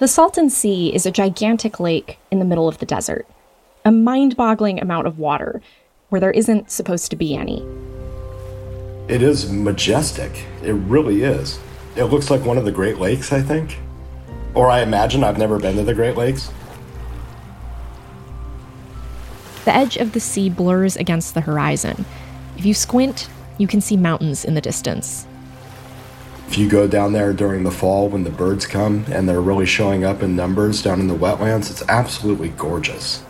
The Salton Sea is a gigantic lake in the middle of the desert, a mind boggling amount of water where there isn't supposed to be any. It is majestic. It really is. It looks like one of the Great Lakes, I think. Or I imagine I've never been to the Great Lakes. The edge of the sea blurs against the horizon. If you squint, you can see mountains in the distance. If you go down there during the fall when the birds come and they're really showing up in numbers down in the wetlands, it's absolutely gorgeous.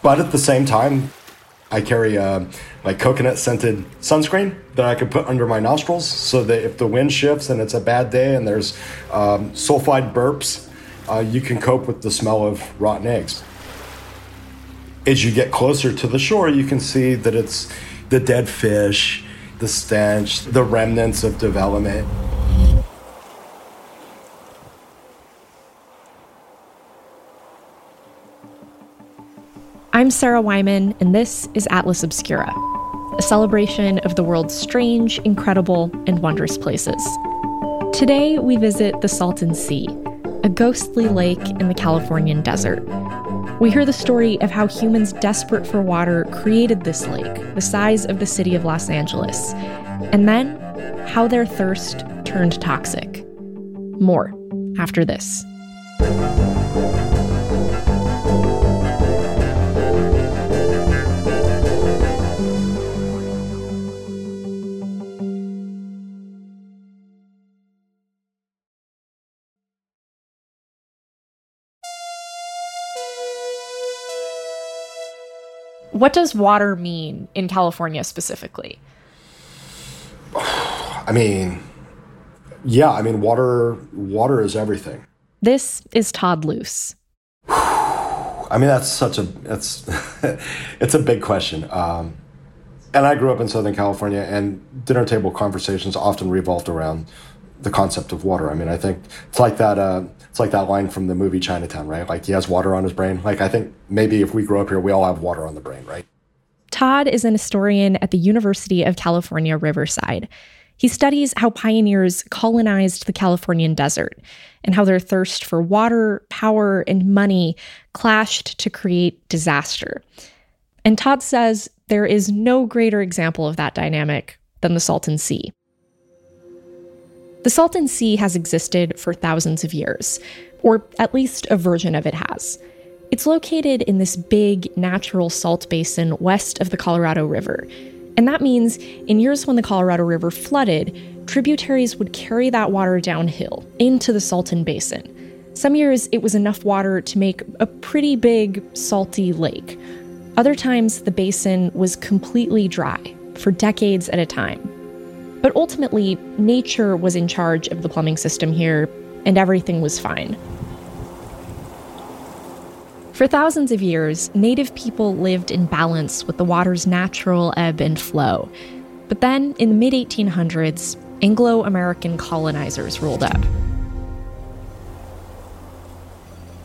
But at the same time, I carry a like coconut scented sunscreen that I can put under my nostrils so that if the wind shifts and it's a bad day and there's um, sulfide burps, uh, you can cope with the smell of rotten eggs. As you get closer to the shore, you can see that it's the dead fish the stench, the remnants of development. I'm Sarah Wyman, and this is Atlas Obscura, a celebration of the world's strange, incredible, and wondrous places. Today, we visit the Salton Sea, a ghostly lake in the Californian desert. We hear the story of how humans desperate for water created this lake, the size of the city of Los Angeles, and then how their thirst turned toxic. More after this. What does water mean in California specifically? I mean, yeah, I mean water water is everything. This is Todd Luce. I mean that's such a it's it's a big question. Um, and I grew up in Southern California, and dinner table conversations often revolved around the concept of water. I mean, I think it's like that. Uh, it's like that line from the movie Chinatown, right? Like he has water on his brain. Like I think maybe if we grow up here, we all have water on the brain, right? Todd is an historian at the University of California, Riverside. He studies how pioneers colonized the Californian desert and how their thirst for water, power, and money clashed to create disaster. And Todd says there is no greater example of that dynamic than the Salton Sea. The Salton Sea has existed for thousands of years, or at least a version of it has. It's located in this big natural salt basin west of the Colorado River. And that means in years when the Colorado River flooded, tributaries would carry that water downhill into the Salton Basin. Some years it was enough water to make a pretty big, salty lake. Other times the basin was completely dry for decades at a time. But ultimately, nature was in charge of the plumbing system here, and everything was fine. For thousands of years, native people lived in balance with the water's natural ebb and flow. But then, in the mid 1800s, Anglo American colonizers rolled up.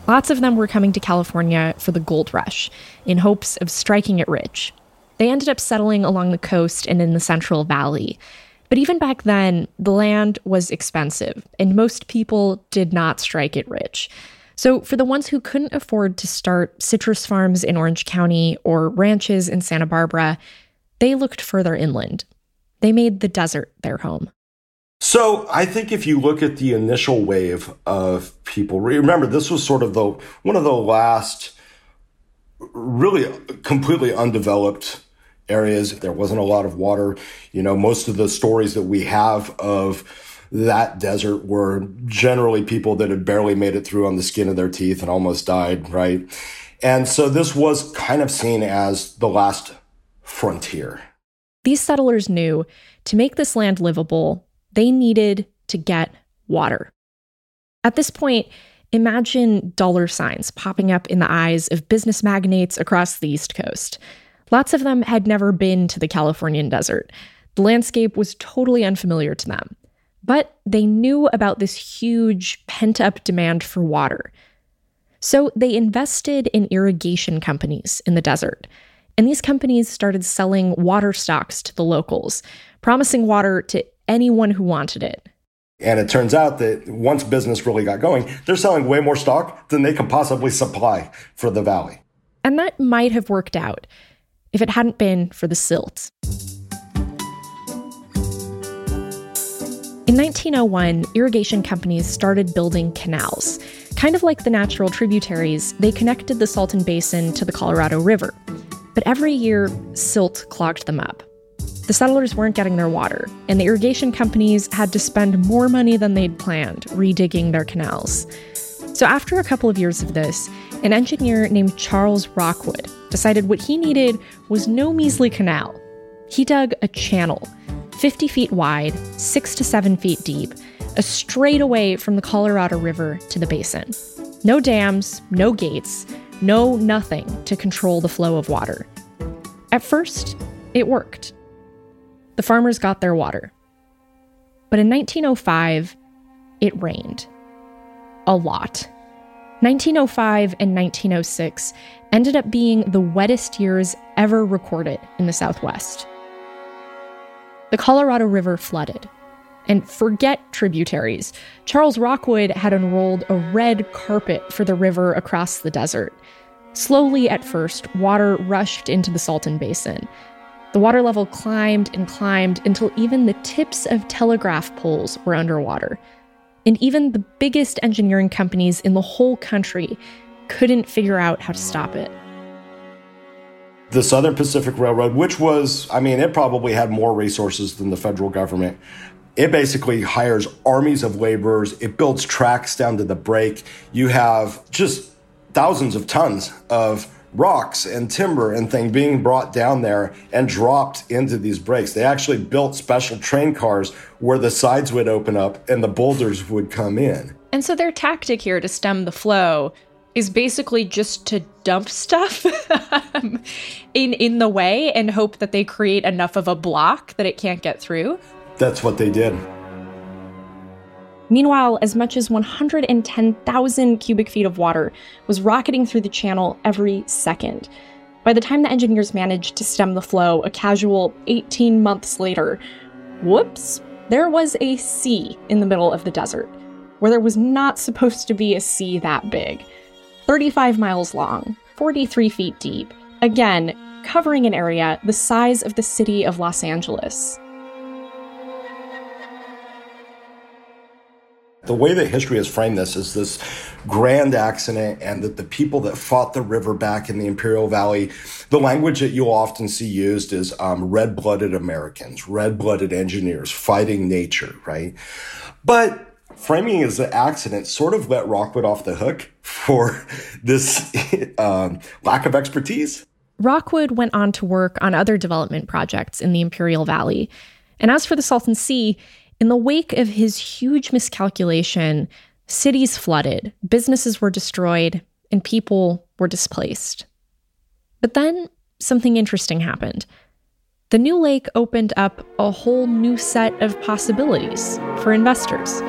Lots of them were coming to California for the gold rush, in hopes of striking it rich. They ended up settling along the coast and in the Central Valley, but even back then, the land was expensive, and most people did not strike it rich. So, for the ones who couldn't afford to start citrus farms in Orange County or ranches in Santa Barbara, they looked further inland. They made the desert their home. So, I think if you look at the initial wave of people, remember this was sort of the one of the last really completely undeveloped areas. There wasn't a lot of water. You know, most of the stories that we have of that desert were generally people that had barely made it through on the skin of their teeth and almost died, right? And so this was kind of seen as the last frontier. These settlers knew to make this land livable, they needed to get water. At this point, imagine dollar signs popping up in the eyes of business magnates across the East Coast. Lots of them had never been to the Californian desert. The landscape was totally unfamiliar to them. But they knew about this huge pent up demand for water. So they invested in irrigation companies in the desert. And these companies started selling water stocks to the locals, promising water to anyone who wanted it. And it turns out that once business really got going, they're selling way more stock than they can possibly supply for the valley. And that might have worked out if it hadn't been for the silt. In 1901, irrigation companies started building canals. Kind of like the natural tributaries, they connected the Salton Basin to the Colorado River. But every year, silt clogged them up. The settlers weren't getting their water, and the irrigation companies had to spend more money than they'd planned redigging their canals. So, after a couple of years of this, an engineer named Charles Rockwood decided what he needed was no measly canal. He dug a channel, 50 feet wide, 6 to 7 feet deep, a straightaway from the Colorado River to the basin. No dams, no gates, no nothing to control the flow of water. At first, it worked. The farmers got their water. But in 1905, it rained. A lot. 1905 and 1906 ended up being the wettest years ever recorded in the Southwest. The Colorado River flooded. And forget tributaries. Charles Rockwood had unrolled a red carpet for the river across the desert. Slowly at first, water rushed into the Salton Basin. The water level climbed and climbed until even the tips of telegraph poles were underwater. And even the biggest engineering companies in the whole country couldn't figure out how to stop it. The Southern Pacific Railroad, which was, I mean, it probably had more resources than the federal government. It basically hires armies of laborers. It builds tracks down to the break. You have just thousands of tons of rocks and timber and thing being brought down there and dropped into these breaks. They actually built special train cars where the sides would open up and the boulders would come in. And so their tactic here to stem the flow is basically just to dump stuff in in the way and hope that they create enough of a block that it can't get through. That's what they did. Meanwhile, as much as 110,000 cubic feet of water was rocketing through the channel every second. By the time the engineers managed to stem the flow, a casual 18 months later, whoops, there was a sea in the middle of the desert, where there was not supposed to be a sea that big. 35 miles long, 43 feet deep, again, covering an area the size of the city of Los Angeles. The way that history has framed this is this grand accident, and that the people that fought the river back in the Imperial Valley, the language that you'll often see used is um, red blooded Americans, red blooded engineers fighting nature, right? But framing as an accident sort of let Rockwood off the hook for this um, lack of expertise. Rockwood went on to work on other development projects in the Imperial Valley. And as for the Salton Sea, in the wake of his huge miscalculation, cities flooded, businesses were destroyed, and people were displaced. But then something interesting happened. The new lake opened up a whole new set of possibilities for investors.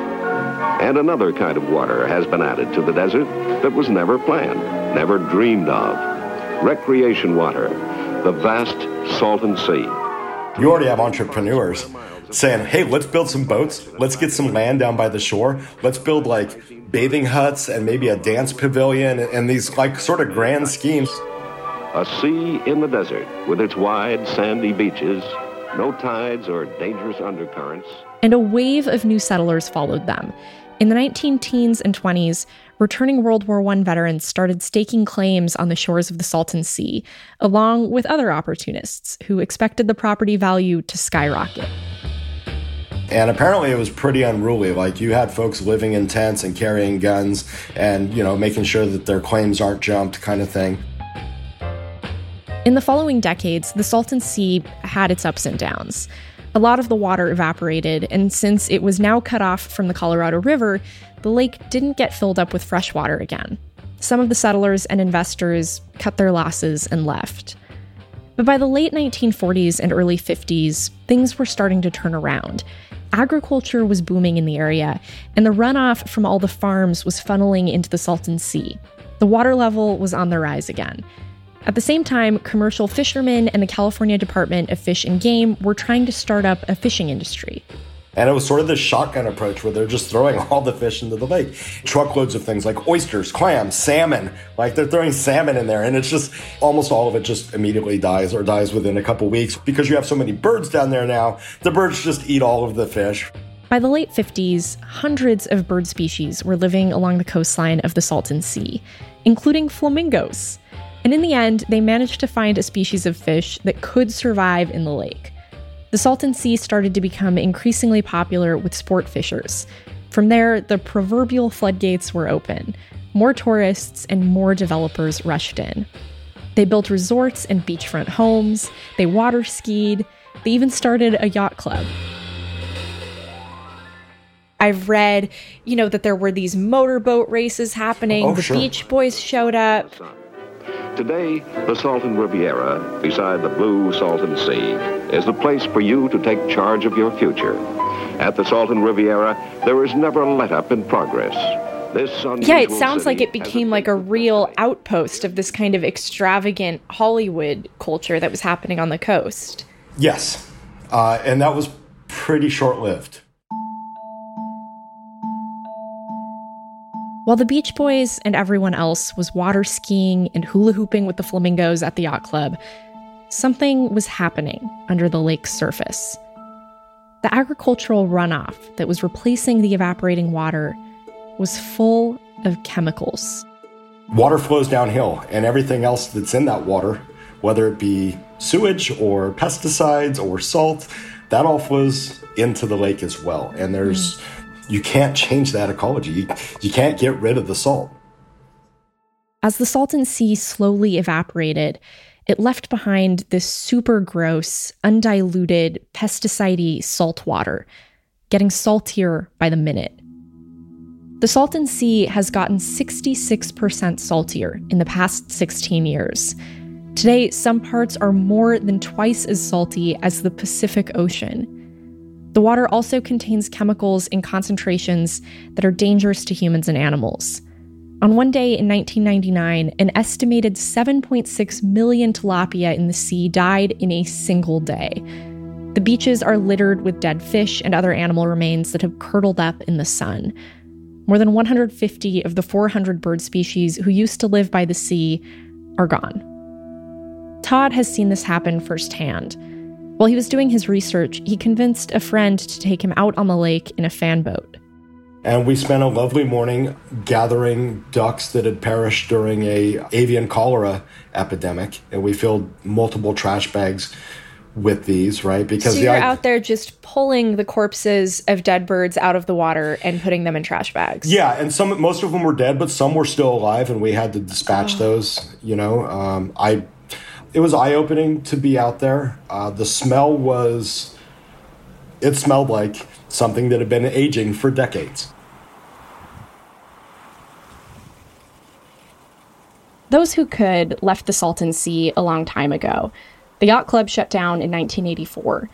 And another kind of water has been added to the desert that was never planned, never dreamed of. Recreation water, the vast Salton Sea. You already have entrepreneurs saying, hey, let's build some boats. Let's get some land down by the shore. Let's build like bathing huts and maybe a dance pavilion and these like sort of grand schemes. A sea in the desert with its wide sandy beaches, no tides or dangerous undercurrents. And a wave of new settlers followed them. In the 19 teens and 20s, returning World War I veterans started staking claims on the shores of the Salton Sea, along with other opportunists who expected the property value to skyrocket. And apparently it was pretty unruly. Like you had folks living in tents and carrying guns and, you know, making sure that their claims aren't jumped kind of thing. In the following decades, the Salton Sea had its ups and downs. A lot of the water evaporated, and since it was now cut off from the Colorado River, the lake didn't get filled up with fresh water again. Some of the settlers and investors cut their losses and left. But by the late 1940s and early 50s, things were starting to turn around, agriculture was booming in the area, and the runoff from all the farms was funneling into the Salton Sea. The water level was on the rise again. At the same time, commercial fishermen and the California Department of Fish and Game were trying to start up a fishing industry. And it was sort of this shotgun approach where they're just throwing all the fish into the lake. Truckloads of things like oysters, clams, salmon. Like they're throwing salmon in there. And it's just almost all of it just immediately dies or dies within a couple weeks because you have so many birds down there now. The birds just eat all of the fish. By the late 50s, hundreds of bird species were living along the coastline of the Salton Sea, including flamingos. And in the end, they managed to find a species of fish that could survive in the lake. The Salton Sea started to become increasingly popular with sport fishers. From there, the proverbial floodgates were open. More tourists and more developers rushed in. They built resorts and beachfront homes, they water skied, they even started a yacht club. I've read, you know, that there were these motorboat races happening. Oh, the sure. Beach Boys showed up. Today, the Salton Riviera, beside the blue Salton Sea, is the place for you to take charge of your future. At the Salton Riviera, there is never a let up in progress. This Yeah, it sounds like it has became like a real outpost of this kind of extravagant Hollywood culture that was happening on the coast. Yes. Uh, and that was pretty short lived. While the Beach Boys and everyone else was water skiing and hula hooping with the flamingos at the yacht club, something was happening under the lake's surface. The agricultural runoff that was replacing the evaporating water was full of chemicals. Water flows downhill, and everything else that's in that water, whether it be sewage or pesticides or salt, that all flows into the lake as well. And there's, hmm. You can't change that ecology. You, you can't get rid of the salt. As the Salton Sea slowly evaporated, it left behind this super gross, undiluted, pesticide salt water, getting saltier by the minute. The Salton Sea has gotten 66% saltier in the past 16 years. Today, some parts are more than twice as salty as the Pacific Ocean. The water also contains chemicals in concentrations that are dangerous to humans and animals. On one day in 1999, an estimated 7.6 million tilapia in the sea died in a single day. The beaches are littered with dead fish and other animal remains that have curdled up in the sun. More than 150 of the 400 bird species who used to live by the sea are gone. Todd has seen this happen firsthand. While he was doing his research, he convinced a friend to take him out on the lake in a fanboat. And we spent a lovely morning gathering ducks that had perished during a avian cholera epidemic, and we filled multiple trash bags with these, right? Because So you're i- out there just pulling the corpses of dead birds out of the water and putting them in trash bags. Yeah, and some most of them were dead, but some were still alive, and we had to dispatch those. You know, um, I it was eye opening to be out there. Uh, the smell was it smelled like something that had been aging for decades. Those who could left the Salton Sea a long time ago. The yacht club shut down in 1984.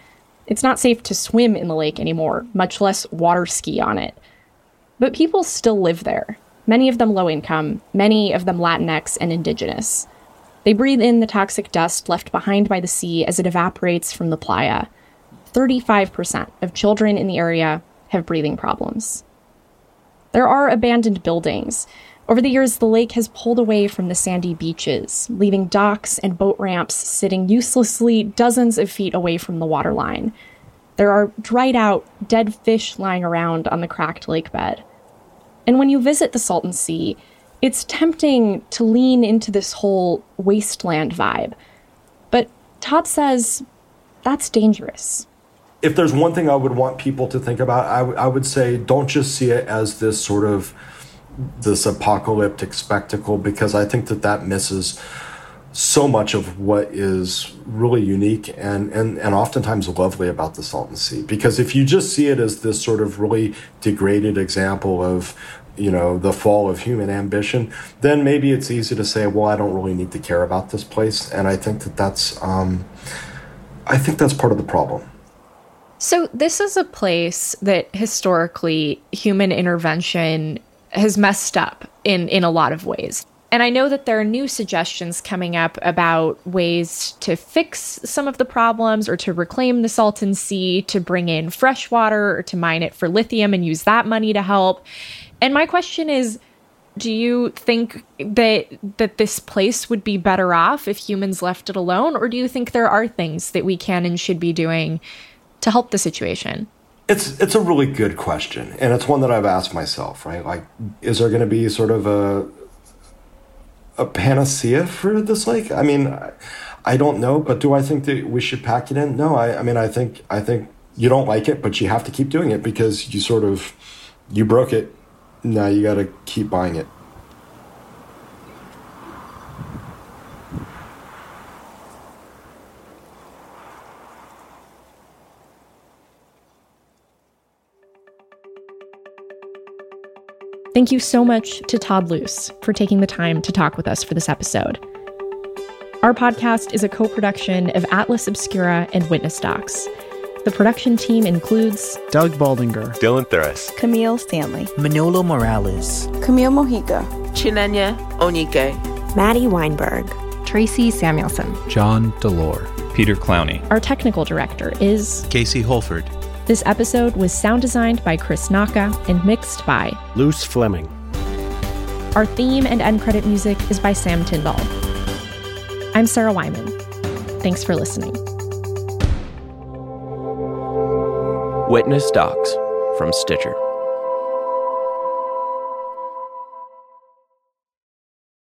It's not safe to swim in the lake anymore, much less water ski on it. But people still live there, many of them low income, many of them Latinx and indigenous. They breathe in the toxic dust left behind by the sea as it evaporates from the playa. 35% of children in the area have breathing problems. There are abandoned buildings. Over the years, the lake has pulled away from the sandy beaches, leaving docks and boat ramps sitting uselessly dozens of feet away from the waterline. There are dried out, dead fish lying around on the cracked lake bed. And when you visit the Salton Sea, it's tempting to lean into this whole wasteland vibe. But Todd says that's dangerous. if there's one thing I would want people to think about, I, w- I would say don't just see it as this sort of this apocalyptic spectacle because I think that that misses so much of what is really unique and, and, and oftentimes lovely about the Salton Sea. Because if you just see it as this sort of really degraded example of, you know, the fall of human ambition, then maybe it's easy to say, well, I don't really need to care about this place. And I think that that's, um, I think that's part of the problem. So, this is a place that historically human intervention has messed up in, in a lot of ways. And I know that there are new suggestions coming up about ways to fix some of the problems or to reclaim the Salton Sea, to bring in fresh water or to mine it for lithium and use that money to help. And my question is do you think that that this place would be better off if humans left it alone or do you think there are things that we can and should be doing to help the situation? It's it's a really good question, and it's one that I've asked myself. Right, like, is there going to be sort of a a panacea for this lake? I mean, I, don't know, but do I think that we should pack it in? No, I, I mean, I think I think you don't like it, but you have to keep doing it because you sort of you broke it. Now you got to keep buying it. Thank you so much to Todd Luce for taking the time to talk with us for this episode. Our podcast is a co production of Atlas Obscura and Witness Docs. The production team includes Doug Baldinger, Dylan Thuras, Camille Stanley, Manolo Morales, Camille Mojica, Chinenya Onike, Maddie Weinberg, Tracy Samuelson, John Delore, Peter Clowney. Our technical director is Casey Holford. This episode was sound designed by Chris Naka and mixed by Luce Fleming. Our theme and end credit music is by Sam Tyndall. I'm Sarah Wyman. Thanks for listening. Witness Docs from Stitcher.